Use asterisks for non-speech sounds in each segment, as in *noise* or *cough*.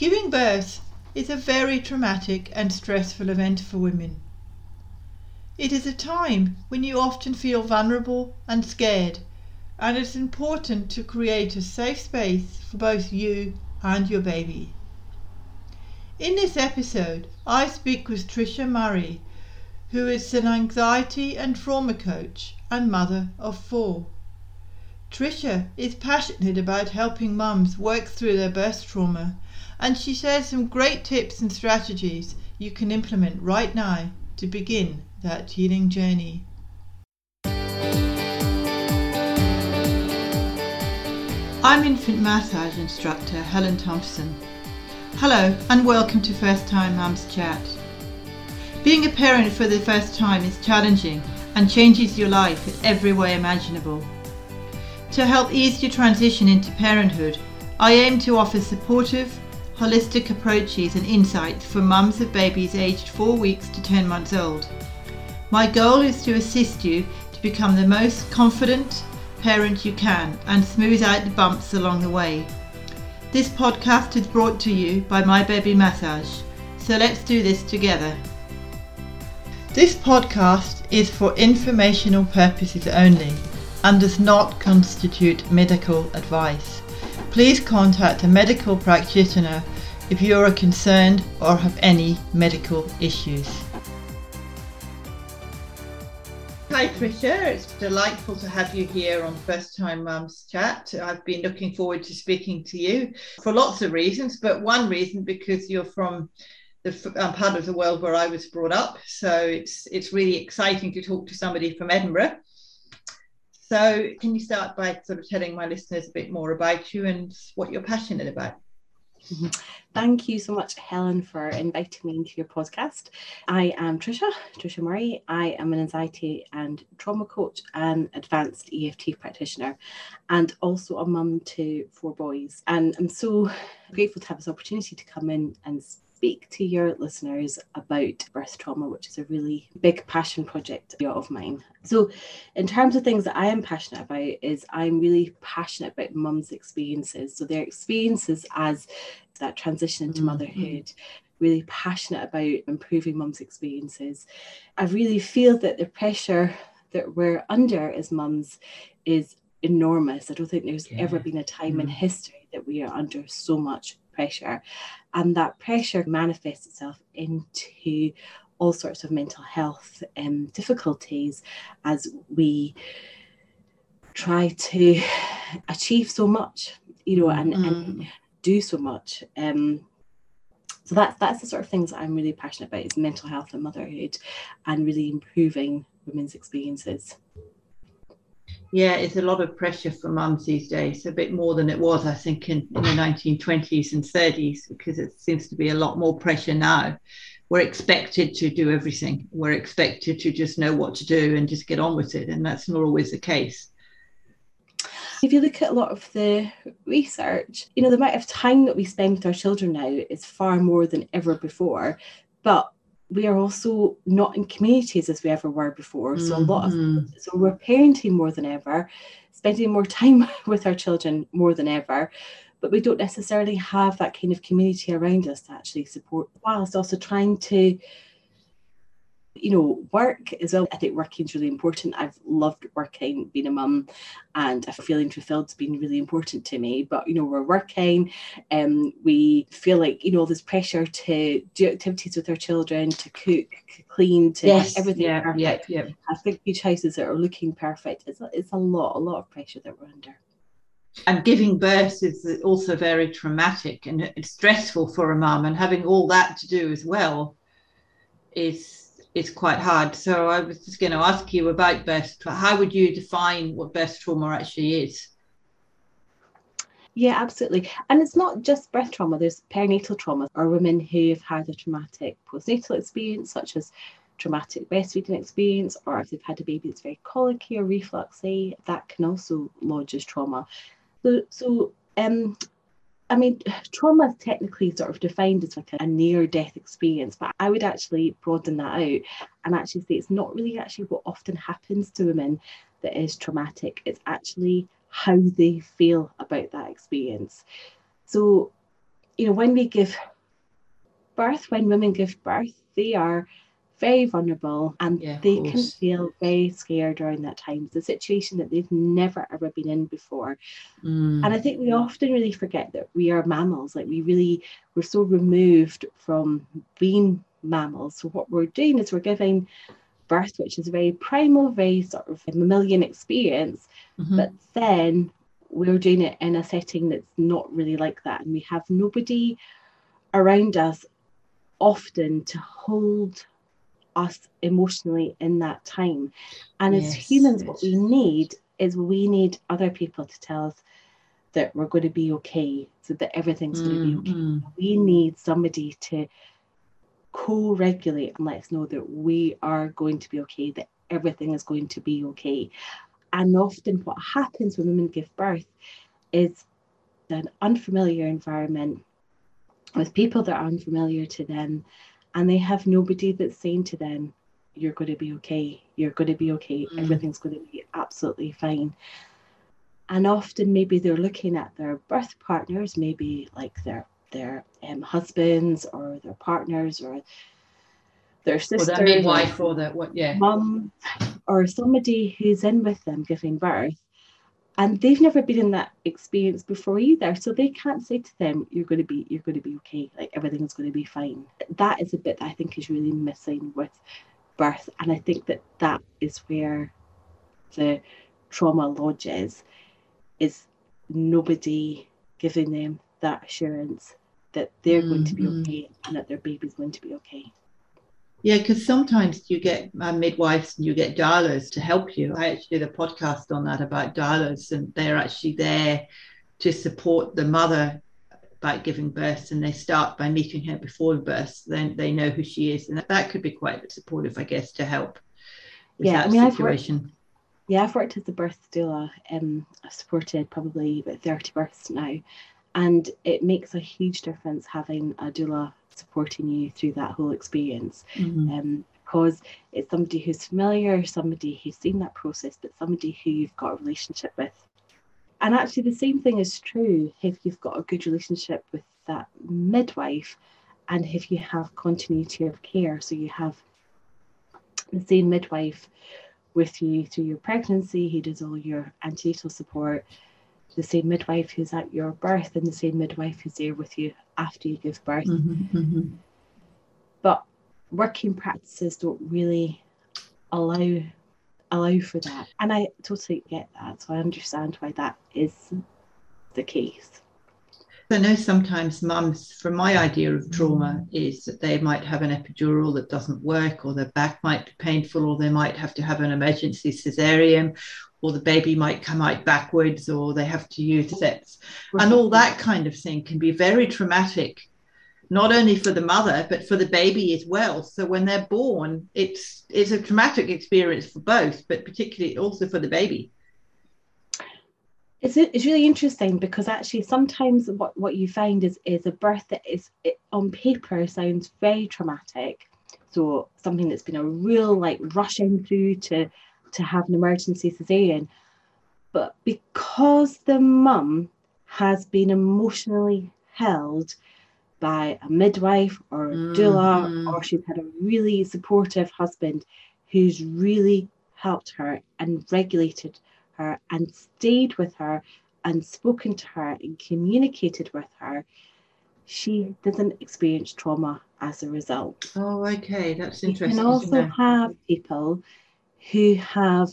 Giving birth is a very traumatic and stressful event for women. It is a time when you often feel vulnerable and scared, and it's important to create a safe space for both you and your baby. In this episode, I speak with Trisha Murray, who is an anxiety and trauma coach and mother of four. Trisha is passionate about helping mums work through their birth trauma and she shares some great tips and strategies you can implement right now to begin that healing journey. I'm infant massage instructor Helen Thompson. Hello and welcome to First Time Mums Chat. Being a parent for the first time is challenging and changes your life in every way imaginable. To help ease your transition into parenthood, I aim to offer supportive, holistic approaches and insights for mums of babies aged 4 weeks to 10 months old. My goal is to assist you to become the most confident parent you can and smooth out the bumps along the way. This podcast is brought to you by My Baby Massage, so let's do this together. This podcast is for informational purposes only and does not constitute medical advice please contact a medical practitioner if you are concerned or have any medical issues. Hi Trisha, it's delightful to have you here on First Time Mums Chat. I've been looking forward to speaking to you for lots of reasons, but one reason because you're from the uh, part of the world where I was brought up, so it's it's really exciting to talk to somebody from Edinburgh so, can you start by sort of telling my listeners a bit more about you and what you're passionate about? Mm-hmm. Thank you so much, Helen, for inviting me into your podcast. I am Trisha, Trisha Murray. I am an anxiety and trauma coach and advanced EFT practitioner, and also a mum to four boys. And I'm so grateful to have this opportunity to come in and speak to your listeners about birth trauma, which is a really big passion project of mine. So, in terms of things that I am passionate about, is I'm really passionate about mums' experiences. So, their experiences as that transition into mm-hmm. motherhood, really passionate about improving mums' experiences. I really feel that the pressure that we're under as mums is enormous. I don't think there's yeah. ever been a time mm. in history that we are under so much pressure. And that pressure manifests itself into all sorts of mental health um, difficulties as we try to achieve so much, you know, and, mm. and do so much. Um, so that's that's the sort of things that I'm really passionate about is mental health and motherhood and really improving women's experiences. Yeah, it's a lot of pressure for mums these days, a bit more than it was, I think, in, in the 1920s and 30s, because it seems to be a lot more pressure now. We're expected to do everything. We're expected to just know what to do and just get on with it. And that's not always the case. If you look at a lot of the research, you know, the amount of time that we spend with our children now is far more than ever before. But we are also not in communities as we ever were before. So mm-hmm. a lot of mm-hmm. so we're parenting more than ever, spending more time *laughs* with our children more than ever, but we don't necessarily have that kind of community around us to actually support whilst also trying to you know, work as well. I think working is really important. I've loved working, being a mum, and I feeling fulfilled has been really important to me. But you know, we're working, and um, we feel like you know there's pressure to do activities with our children, to cook, clean, to yes, everything yeah, perfect. Yeah, yeah. Have big huge houses that are looking perfect. It's a, it's a lot, a lot of pressure that we're under. And giving birth is also very traumatic and it's stressful for a mum, and having all that to do as well is it's quite hard. So I was just going to ask you about birth. How would you define what birth trauma actually is? Yeah, absolutely. And it's not just birth trauma, there's perinatal trauma or women who have had a traumatic postnatal experience, such as traumatic breastfeeding experience, or if they've had a baby that's very colicky or refluxy, that can also lodge as trauma. So, so um, I mean, trauma is technically sort of defined as like a near death experience, but I would actually broaden that out and actually say it's not really actually what often happens to women that is traumatic. It's actually how they feel about that experience. So, you know, when we give birth, when women give birth, they are very vulnerable and Yeah, they can feel very scared during that time. It's a situation that they've never ever been in before. Mm. And I think we often really forget that we are mammals. Like we really, we're so removed from being mammals. So what we're doing is we're giving birth, which is a very primal, very sort of mammalian experience, Mhm. but then we're doing it in a setting that's not really like that. And we have nobody around us often to hold us emotionally in that time. And as Yes, humans, what we need is we need other people to tell us that we're going to be okay, so that everything's going to be okay. mm. We need somebody to co regulate and let us know that we are going to be okay, that everything is going to be okay. And often, what happens when women give birth is an unfamiliar environment with people that are unfamiliar to them, and they have nobody that's saying to them, You're going to be okay, you're going to be okay, Mm. everything's going to be absolutely fine. And often, maybe they're looking at their birth partners, maybe like their their um, husbands or their partners or their Or sisters the midwife or the what? Yeah. mum or somebody who's in with them giving birth and they've never been in that experience before either. So they can't say to them you're going to be you're going to be okay. Like everything's going to be fine. That is a bit that i think is really missing with birth. And i think that that is where the trauma lodges is nobody giving them that assurance that they're going to be Mhm. okay and that their baby's going to be okay Yeah, because sometimes you get uh, midwives and you get doulas to help you. I actually did a podcast on that about doulas, and they're actually there to support the mother about giving birth, and they start by meeting her before birth. Then they know who she is, and that, that could be quite supportive, I guess, to help with Yeah, I mean, I've worked- Yeah, I've worked as a birth doula. Um, I've supported probably about 30 births now. And it makes a huge difference having a doula supporting you through that whole experience. Mhm. Um, because it's somebody who's familiar, somebody who's seen that process, but somebody who you've got a relationship with. And actually, the same thing is true if you've got a good relationship with that midwife and if you have continuity of care. So you have the same midwife with you through your pregnancy, he does all your antenatal support, the same midwife who's at your birth, and the same midwife who's there with you after you give birth. Mhm, mhm. But working practices don't really allow allow for that. And I totally get that. So I understand why that is the case. I know sometimes mums, from my idea of trauma, is that they might have an epidural that doesn't work, or their back might be painful, or they might have to have an emergency cesarean, or the baby might come out backwards, or they have to use mm-hmm. sets. And all that kind of thing can be very traumatic, not only for the mother, but for the baby as well. So when they're born, it's it's a traumatic experience for both, but particularly also for the baby. It's, it's really interesting because actually sometimes what, what you find is is a birth that is it, on paper sounds very traumatic. So something that's been a real like rushing through to to have an emergency cesarean, but because the mum has been emotionally held by a midwife or a doula, Mhm. or she's had a really supportive husband who's really helped her and regulated her and stayed with her and spoken to her and communicated with her, she doesn't experience trauma as a result. Oh, okay, that's interesting. You can also have people who have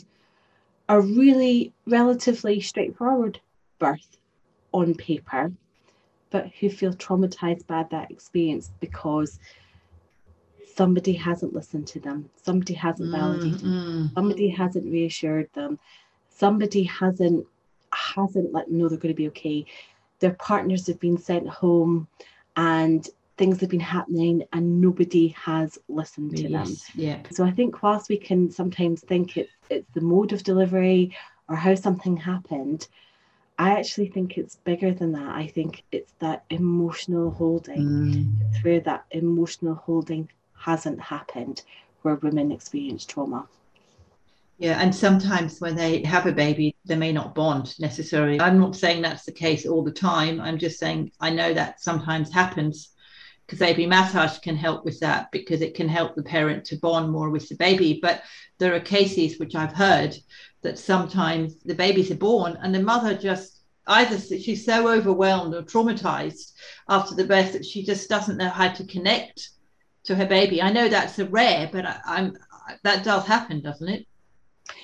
a really relatively straightforward birth on paper, but who feel traumatized by that experience because somebody hasn't listened to them, somebody hasn't validated Mm, mm. somebody hasn't reassured them, somebody hasn't hasn't let them know they're going to be okay. Their partners have been sent home and things have been happening and nobody has listened to them. Yeah. So I think whilst we can sometimes think it's it's the mode of delivery or how something happened, I actually think it's bigger than that. I think it's that emotional holding. Mm. It's where that emotional holding hasn't happened, where women experience trauma. Yeah, and sometimes when they have a baby, they may not bond necessarily. I'm not saying that's the case all the time. I'm just saying I know that sometimes happens because baby massage can help with that because it can help the parent to bond more with the baby. But there are cases which I've heard that sometimes the babies are born and the mother just either she's so overwhelmed or traumatized after the birth that she just doesn't know how to connect to her baby. I know that's a rare, but I, I'm that does happen, doesn't it?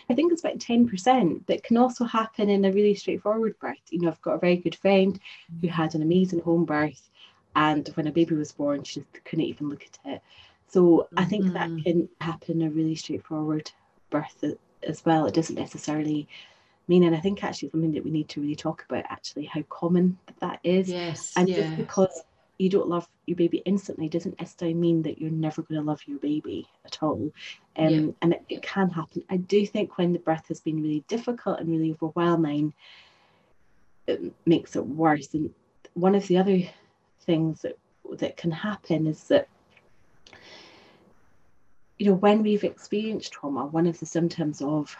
I think it's about 10%, but can also happen in a really straightforward birth. You know, I've got a very good friend who had an amazing home birth, and when a baby was born, she just couldn't even look at it. So I think mm-hmm. that can happen a really straightforward birth as well. It doesn't necessarily mean, and I think actually something that we need to really talk about actually how common that is. Yes. And yeah. just because you don't love your baby instantly doesn't necessarily mean that you're never going to love your baby at all. Um, yeah. And it, it, can happen. I do think when the birth has been really difficult and really overwhelming, it makes it worse. And one of the other things that that can happen is that you know when we've experienced trauma, one of the symptoms of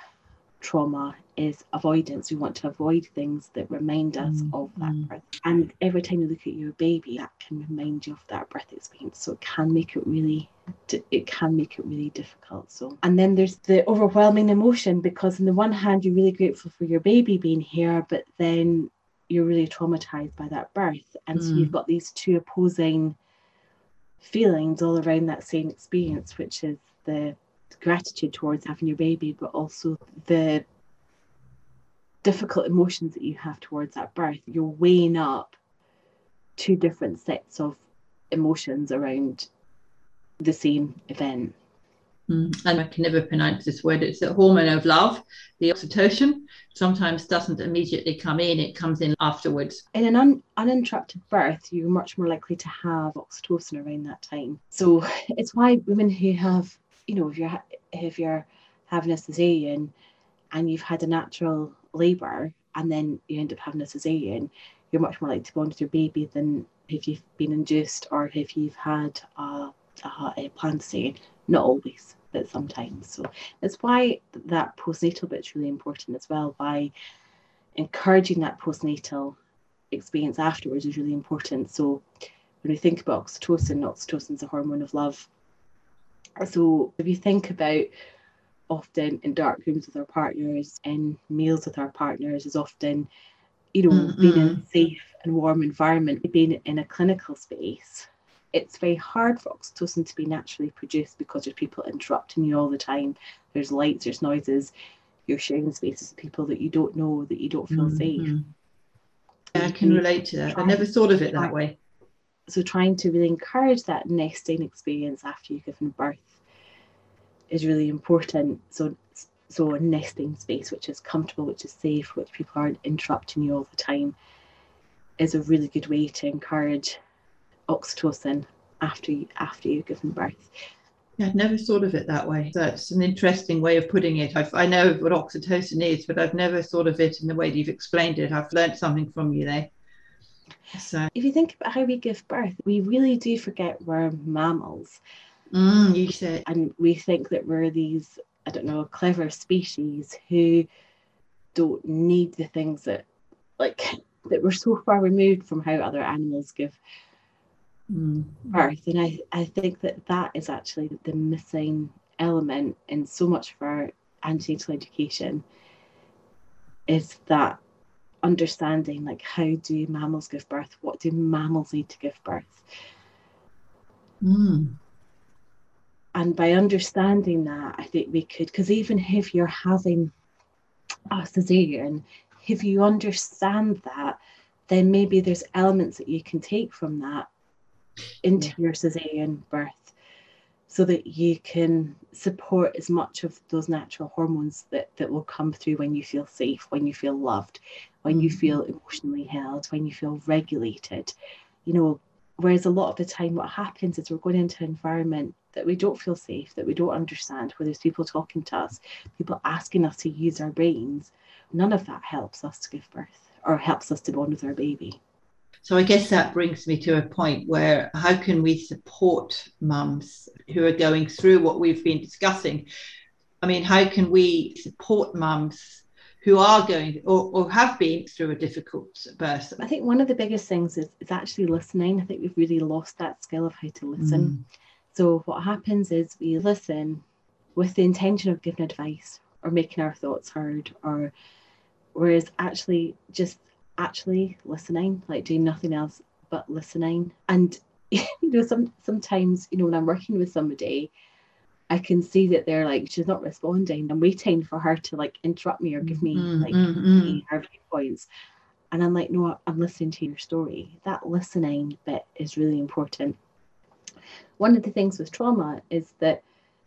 trauma is avoidance. We want to avoid things that remind us mm, of that mm. birth. And every time you look at your baby, that can remind you of that breath experience. So it can make it really it can make it really difficult. So and then there's the overwhelming emotion because on the one hand you're really grateful for your baby being here, but then you're really traumatized by that birth. And mm. so you've mm. got these two opposing feelings all around that same experience, which is the gratitude towards having your baby, but also the difficult emotions that you have towards that birth. You're weighing up two different sets of emotions around the same event. Mm. And I can never pronounce this word. It's a hormone of love, the oxytocin. Sometimes doesn't immediately come in; it comes in afterwards. In an un- uninterrupted birth, you're much more likely to have oxytocin around that time. So *laughs* it's why women who have you know, if you're if you're having a cesarean and you've had a natural labour and then you end up having a cesarean, you're much more likely to bond with your baby than if you've been induced or if you've had a, a, planned cesarean. Not always, but sometimes. So that's why that postnatal bit's really important as well. By encouraging that postnatal experience afterwards is really important. So when we think about oxytocin, oxytocin is a hormone of love so if you think about often in dark rooms with our partners and meals with our partners is often, you know, mm being in a safe and warm environment, being in a clinical space. It's very hard for oxytocin to be naturally produced because there's people interrupting you all the time. There's lights, there's noises. You're sharing spaces with people that you don't know, that you don't feel mm safe. Yeah, I can relate to that. I never thought of it that way so trying to really encourage that nesting experience after you've given birth is really important so so a nesting space which is comfortable which is safe which people aren't interrupting you all the time is a really good way to encourage oxytocin after you after you've given birth yeah, I've never thought of it that way. That's an interesting way of putting it. I've, i know what oxytocin is, but I've never thought of it in the way that you've explained it. I've learned something from you there. So, if you think about how we give birth, we really do forget we're mammals. Mm, you said, and we think that we're these, I don't know, clever species who don't need the things that, like, that we're so far removed from how other animals give mm. birth. And I, I think that that is actually the missing element in so much of our antenatal education is that understanding like how do mammals give birth what do mammals need to give birth mm. and by understanding that i think we could because even if you're having a cesarean if you understand that then maybe there's elements that you can take from that into yeah. your cesarean birth so that you can support as much of those natural hormones that, that will come through when you feel safe, when you feel loved, when you feel mm-hmm. emotionally held, when you feel regulated. You know, whereas a lot of the time what happens is we're going into an environment that we don't feel safe, that we don't understand, where there's people talking to us, people asking us to use our brains. None of that helps us to give birth or helps us to bond with our baby. So I guess that brings me to a point where how can we support mums who are going through what we've been discussing? I mean, how can we support mums who are going or, or have been through a difficult birth? I think one of the biggest things is, is actually listening. I think we've really lost that skill of how to listen. Mm. So what happens is we listen with the intention of giving advice or making our thoughts heard or whereas actually just actually listening, like doing nothing else but listening. And *laughs* you know, some sometimes, you know, when I'm working with somebody, I can see that they're like, she's not responding. I'm waiting for her to like interrupt me or give me mm-hmm, like mm-hmm. her viewpoints. And I'm like, no, I'm listening to your story. That listening bit is really important. One of the things with trauma is that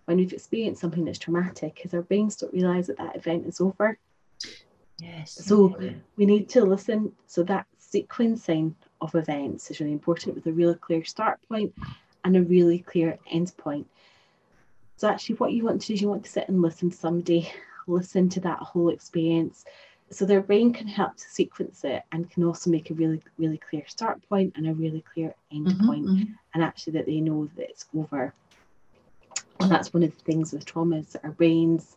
when we've experienced something that's traumatic, is our brains don't realize that that event is over. Yes. So we need to listen. So that sequencing of events is really important with a really clear start point and a really clear end point. So actually what you want to do is you want to sit and listen to somebody, listen to that whole experience. So their brain can help to sequence it and can also make a really, really clear start point and a really clear end mm-hmm, point, mm-hmm. and actually that they know that it's over. And that's one of the things with traumas that our brains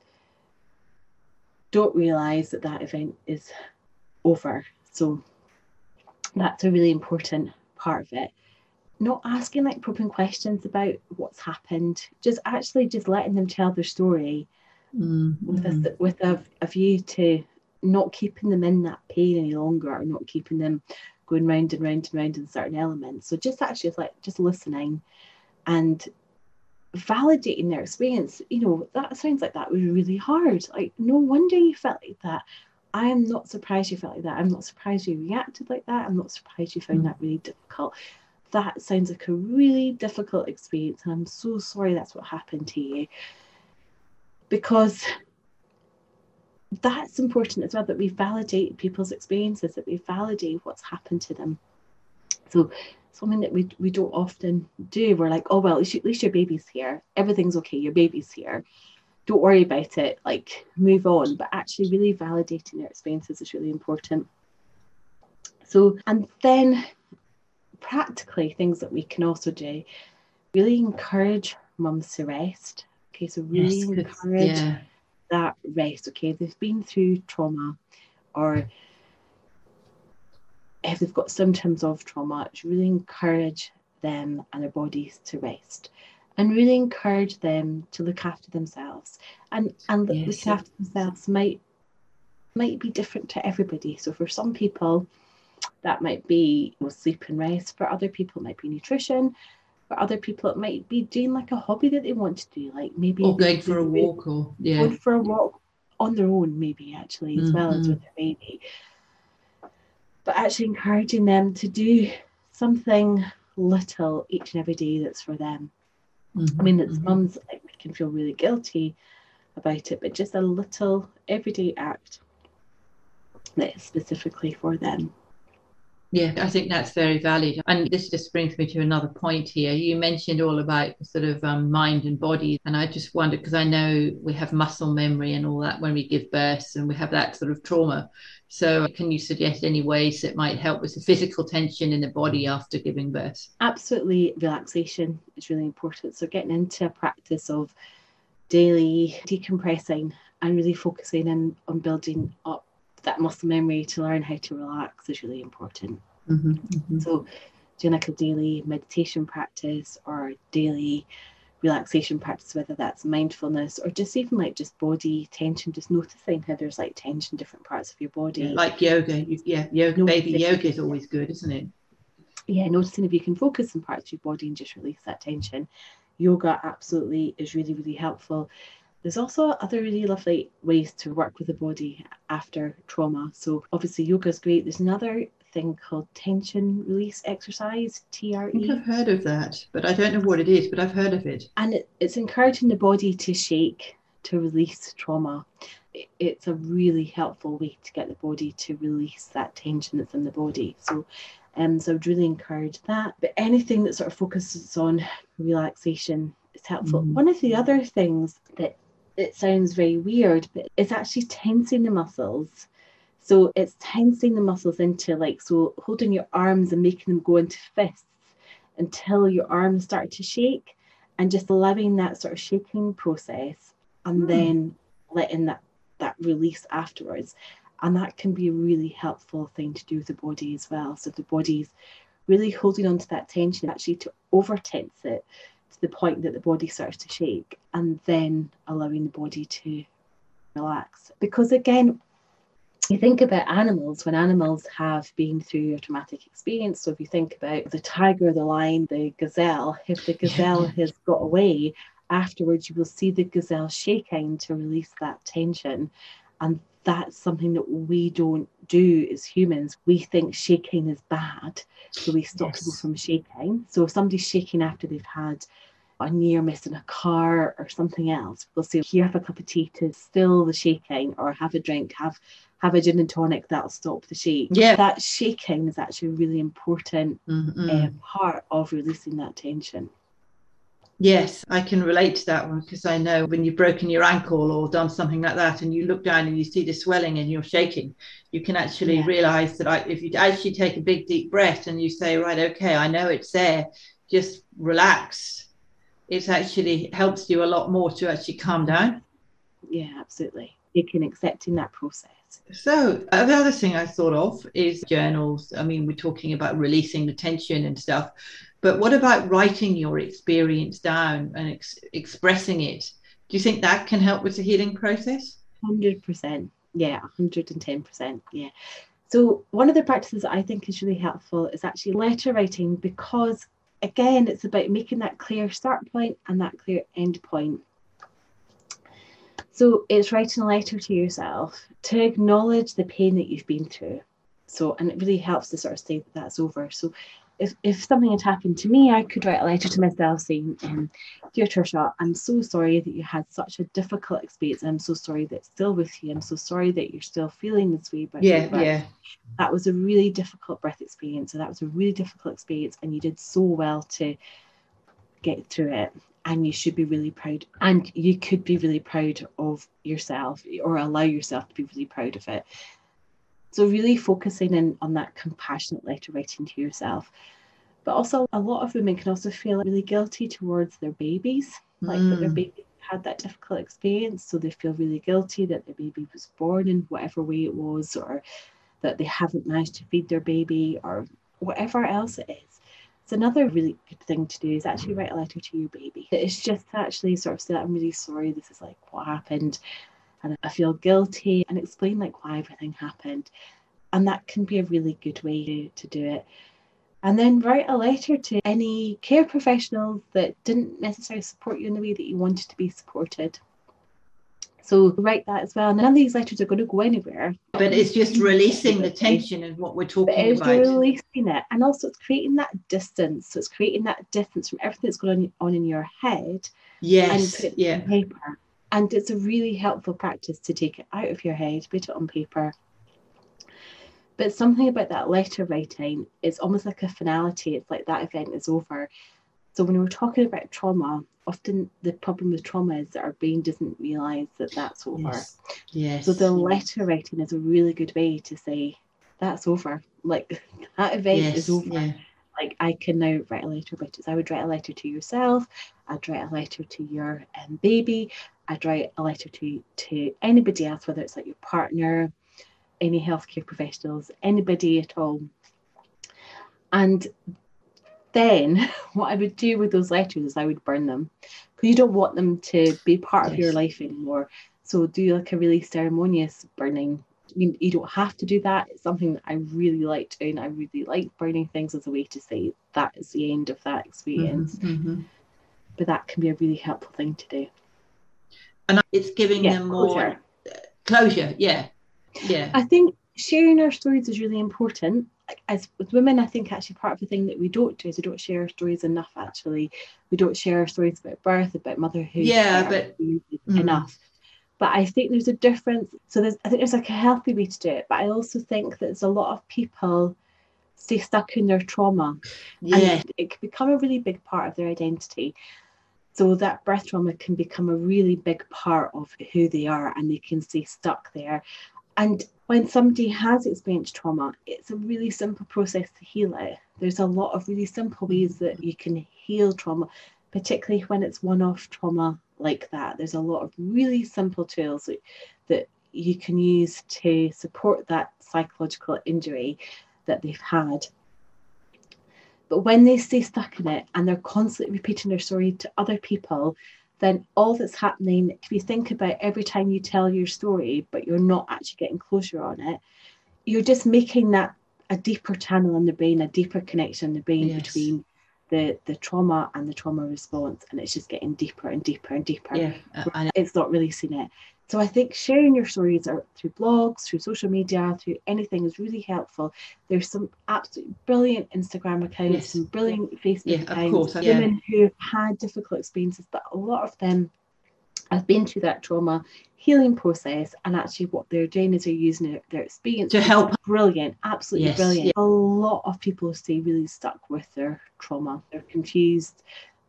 don't realize that that event is over. So that's a really important part of it not asking like probing questions about what's happened, just actually just letting them tell their story mm-hmm. with a with a, a view to not keeping them in that pain any longer or not keeping them going round and round and round in certain elements. So just actually like just listening and validating their experience. You know, that sounds like that was really hard. Like no wonder you felt like that. I am not surprised you felt like that. I'm not surprised you reacted like that. I'm not surprised you found mm. that really difficult that sounds like a really difficult experience and i'm so sorry that's what happened to you because that's important as well that we validate people's experiences that we validate what's happened to them so something that we, we don't often do. We're like oh well at least, your baby's here. Everything's okay. Your baby's here. Don't worry about it. Like move on. But actually really validating their experiences is really important. So and then practically things that we can also do really encourage mums to rest. Okay so really yes, encourage yeah. that rest. Okay they've been through trauma or if they've got symptoms of trauma to really encourage them and their bodies to rest and really encourage them to look after themselves and and yes. looking after themselves might might be different to everybody so for some people that might be you know, sleep and rest. For other people, it might be nutrition. For other people, it might be doing like a hobby that they want to do, like maybe or going for a walk, or yeah, going for a walk on their own, maybe actually as mm-hmm. well as mm-hmm. with their baby. But actually encouraging them to do something little each and every day that's for them. Mm-hmm. I mean, it's mm-hmm. mums like we can feel really guilty about it, but just a little everyday act that is specifically for them. Yeah, I think that's very valid. And this just brings me to another point here. You mentioned all about sort of um, mind and body. And I just wonder because I know we have muscle memory and all that when we give birth and we have that sort of trauma. So, can you suggest any ways that might help with the physical tension in the body after giving birth? Absolutely. Relaxation is really important. So, getting into a practice of daily decompressing and really focusing in on building up that muscle memory to learn how to relax is really important. Mm-hmm, mm-hmm. So, doing like a daily meditation practice or daily relaxation practice, whether that's mindfulness or just even like just body tension, just noticing how there's like tension in different parts of your body. Yeah, like yoga, you, yeah, yoga, baby yoga is always good, isn't it? Yeah, noticing if you can focus on parts of your body and just release that tension. Yoga absolutely is really, really helpful. There's also other really lovely ways to work with the body after trauma. So obviously yoga is great. There's another thing called tension release exercise, TRE. I think I've heard of that, but I don't know what it is, but I've heard of it. And it, it's encouraging the body to shake to release trauma. it's a really helpful way to get the body to release that tension that's in the body. So um, so I'd really encourage that. But anything that sort of focuses on relaxation is helpful. Mm. One of the other things that it sounds very weird, but it's actually tensing the muscles. So it's tensing the muscles into like, so holding your arms and making them go into fists until your arms start to shake and just allowing that sort of shaking process and mm. then letting that that release afterwards. And that can be a really helpful thing to do with the body as well. So the body's really holding on to that tension, actually to over tense it to the point that the body starts to shake, and then allowing the body to relax. Because again, you think about animals when animals have been through a traumatic experience. So if you think about the tiger, the lion, the gazelle, if the gazelle has got away, afterwards you will see the gazelle shaking to release that tension. And that's something that we don't do as humans. We think shaking is bad, so we stop yes. people from shaking. So if somebody's shaking after they've had a near miss in a car or something else, we'll say, "Here, have a cup of tea to still the shaking, or have a drink, have have a gin and tonic that'll stop the shake." Yeah, that shaking is actually a really important mm-hmm. uh, part of releasing that tension. Yes, I can relate to that one because I know when you've broken your ankle or done something like that and you look down and you see the swelling and you're shaking, you can actually yeah. realize that I, if you actually take a big deep breath and you say, right, okay, I know it's there, just relax. It actually helps you a lot more to actually calm down. Yeah, absolutely. You can accept in that process. So uh, the other thing I thought of is journals. I mean, we're talking about releasing the tension and stuff but what about writing your experience down and ex- expressing it? Do you think that can help with the healing process? 100%. Yeah, 110%. Yeah. So, one of the practices I think is really helpful is actually letter writing because, again, it's about making that clear start point and that clear end point. So, it's writing a letter to yourself to acknowledge the pain that you've been through. So, and it really helps to sort of say that that's over. So, if, if something had happened to me, I could write a letter to myself saying, um, Dear Trisha, I'm so sorry that you had such a difficult experience. I'm so sorry that it's still with you. I'm so sorry that you're still feeling this way. But yeah, yeah. That was a really difficult breath experience. So that was a really difficult experience. And you did so well to get through it. And you should be really proud. And you could be really proud of yourself or allow yourself to be really proud of it. So, really focusing in on that compassionate letter writing to yourself. But also, a lot of women can also feel really guilty towards their babies, like mm. that their mm. baby had that difficult experience. So, they feel really guilty that their baby was born in whatever way it was, or that they haven't managed to feed their baby, or whatever else it is. It's another really good thing to do is actually write a letter to your baby. It's just to actually sort of say, I'm really sorry, this is like what happened and I feel guilty and explain like why everything happened. And that can be a really good way to, to do it. And then write a letter to any care professionals that didn't necessarily support you in the way that you wanted to be supported. So write that as well. None of these letters are going to go anywhere. But it's just releasing the tension and what we're talking but it's about. releasing it. And also it's creating that distance. So it's creating that distance from everything that's going on in your head. Yes. Yeah. paper. And it's a really helpful practice to take it out of your head, put it on paper. But something about that letter writing is almost like a finality. It's like that event is over. So when we're talking about trauma, often the problem with trauma is that our brain doesn't realise that that's over. Yes. yes. So the letter writing is a really good way to say that's over. *laughs* Like that event yes. is over. Yeah like I can now write a letter about it. So I would write a letter to yourself, I'd write a letter to your um, baby, I'd write a letter to to anybody else, whether it's like your partner, any healthcare professionals, anybody at all. And then *laughs* what I would do with those letters is I would burn them because you don't want them to be part yes. of your life anymore. So do like a really ceremonious burning you, you don't have to do that. It's something that I really like doing. I really like burning things as a way to say that is the end of that experience. Mm-hmm, mm-hmm. But that can be a really helpful thing to do. And it's giving yeah, them more closure. closure. Yeah. Yeah. I think sharing our stories is really important. As with women, I think actually part of the thing that we don't do is we don't share our stories enough. Actually, we don't share our stories about birth, about motherhood. Yeah, but mm. enough. But I think there's a difference. So there's, I think there's like a healthy way to do it. But I also think that there's a lot of people stay stuck in their trauma. Yeah. And it can become a really big part of their identity. So that birth trauma can become a really big part of who they are and they can stay stuck there. And when somebody has experienced trauma, it's a really simple process to heal it. There's a lot of really simple ways that you can heal trauma, particularly when it's one off trauma like that. There's a lot of really simple tools that, that you can use to support that psychological injury that they've had. But when they stay stuck in it and they're constantly repeating their story to other people, then all that's happening, if you think about every time you tell your story, but you're not actually getting closure on it, you're just making that a deeper channel in the brain, a deeper connection in the brain yes. between the the trauma and the trauma response and it's just getting deeper and deeper and deeper yeah and it's not releasing it so i think sharing your stories through blogs through social media through anything is really helpful. There's some absolutely brilliant instagram accounts yes. some brilliant facebook yeah, accounts course, women yeah. who've had difficult experiences but a lot of them have been through that trauma healing process and actually what they're doing is they're using their, their experience to help. brilliant absolutely yes, brilliant. Yeah. a lot of people stay really stuck with their trauma. They're confused.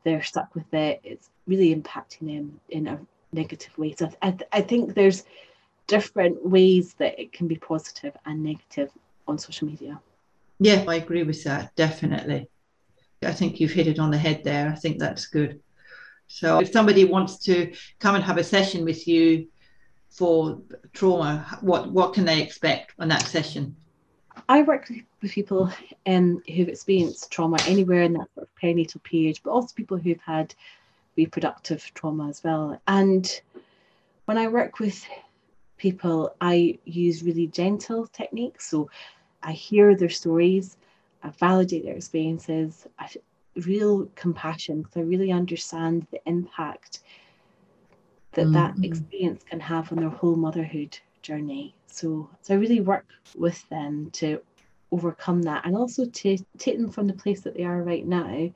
They're stuck with it. It's really impacting them in a negative ways. so I, I think there's different ways that it can be positive and negative on social media yeah i agree with that definitely i think you've hit it on the head there i think that's good so if somebody wants to come and have a session with you for trauma, what what can they expect on that session? I work with people um, who've experienced trauma anywhere in that sort of perinatal period, but also people who've had reproductive trauma as well. And when I work with people, I use really gentle techniques. So I hear their stories, I validate their experiences, I real compassion because I really understand the impact that mm-hmm. that experience can have on their whole motherhood journey. So, so I really work with them to overcome that and also to take them from the place that they are right now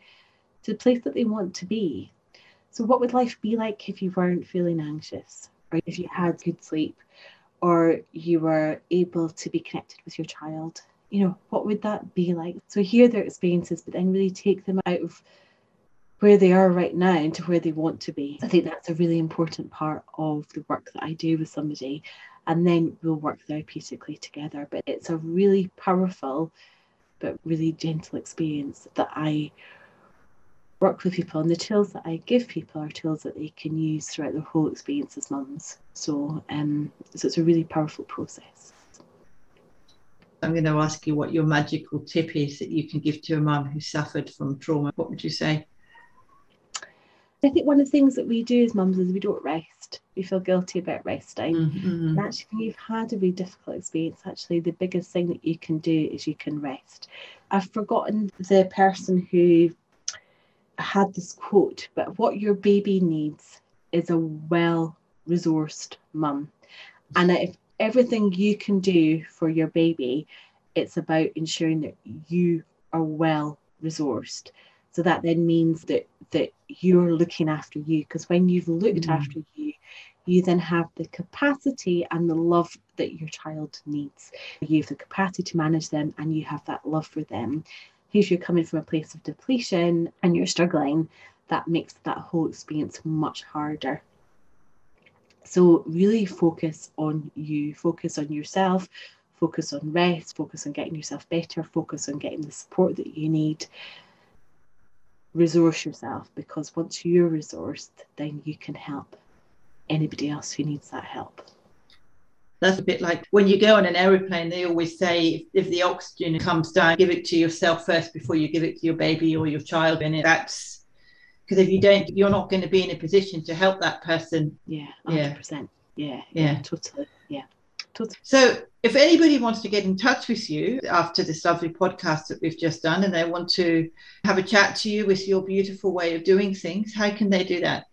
to the place that they want to be. So, what would life be like if you weren't feeling anxious, or if you had good sleep, or you were able to be connected with your child? You know, what would that be like? So, hear their experiences, but then really take them out of where they are right now and to where they want to be. I think that's a really important part of the work that I do with somebody. And then we'll work therapeutically together. But it's a really powerful but really gentle experience that I work with people and the tools that I give people are tools that they can use throughout their whole experience as mums. So um so it's a really powerful process. I'm going to ask you what your magical tip is that you can give to a mum who suffered from trauma. What would you say? I think one of the things that we do as mums is we don't rest. We feel guilty about resting. Mm-hmm. And actually, when you've had a really difficult experience, actually, the biggest thing that you can do is you can rest. I've forgotten the person who had this quote, but what your baby needs is a well resourced mum. And if everything you can do for your baby, it's about ensuring that you are well resourced. So that then means that that you're looking after you because when you've looked mm. after you, you then have the capacity and the love that your child needs. You have the capacity to manage them and you have that love for them. If you're coming from a place of depletion and you're struggling, that makes that whole experience much harder. So, really focus on you, focus on yourself, focus on rest, focus on getting yourself better, focus on getting the support that you need. Resource yourself because once you're resourced, then you can help anybody else who needs that help. That's a bit like when you go on an aeroplane, they always say if, if the oxygen comes down, give it to yourself first before you give it to your baby or your child. And that's because if you don't, you're not going to be in a position to help that person. Yeah, 100%. Yeah, yeah, yeah, yeah totally. Yeah. So, if anybody wants to get in touch with you after this lovely podcast that we've just done and they want to have a chat to you with your beautiful way of doing things, how can they do that?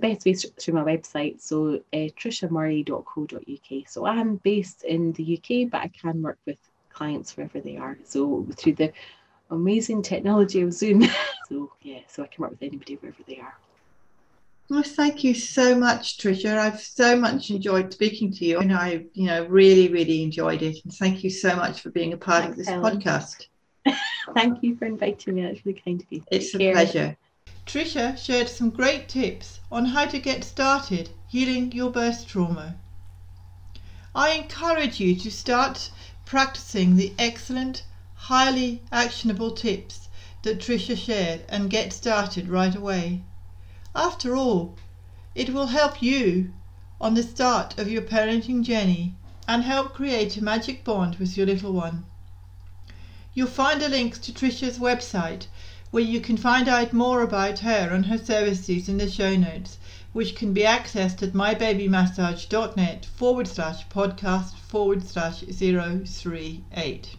Best way through my website, so uh, trishamurray.co.uk. So I'm based in the UK, but I can work with clients wherever they are. So through the amazing technology of Zoom, *laughs* so yeah, so I can work with anybody wherever they are. Well, thank you so much, Trisha. I've so much enjoyed speaking to you, and I, you know, really, really enjoyed it. And thank you so much for being a part Thanks, of this Helen. podcast. *laughs* thank you for inviting me. That's really kind of you. It's Take a care. pleasure. Trisha shared some great tips on how to get started healing your birth trauma. I encourage you to start practicing the excellent, highly actionable tips that Trisha shared and get started right away. After all, It will help you on the start of your parenting journey and help create a magic bond with your little one. You'll find a link to Trisha's website where you can find out more about her and her services in the show notes, which can be accessed at mybabymassage.net forward slash podcast forward slash 038.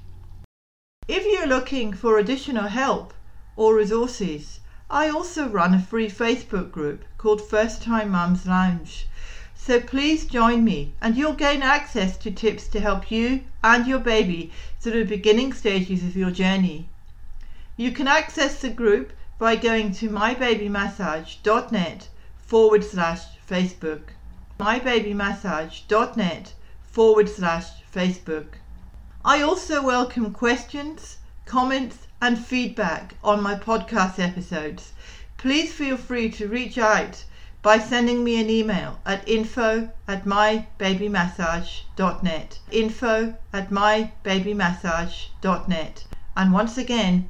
If you're looking for additional help or resources, I also run a free Facebook group called First Time Mums Lounge. So please join me and you'll gain access to tips to help you and your baby through the beginning stages of your journey. You can access the group by going to mybabymassage.net forward slash Facebook. mybabymassage.net forward slash Facebook. I also welcome questions, comments, and feedback on my podcast episodes. Please feel free to reach out by sending me an email at info at mybabymassage.net. Info at mybabymassage.net. And once again,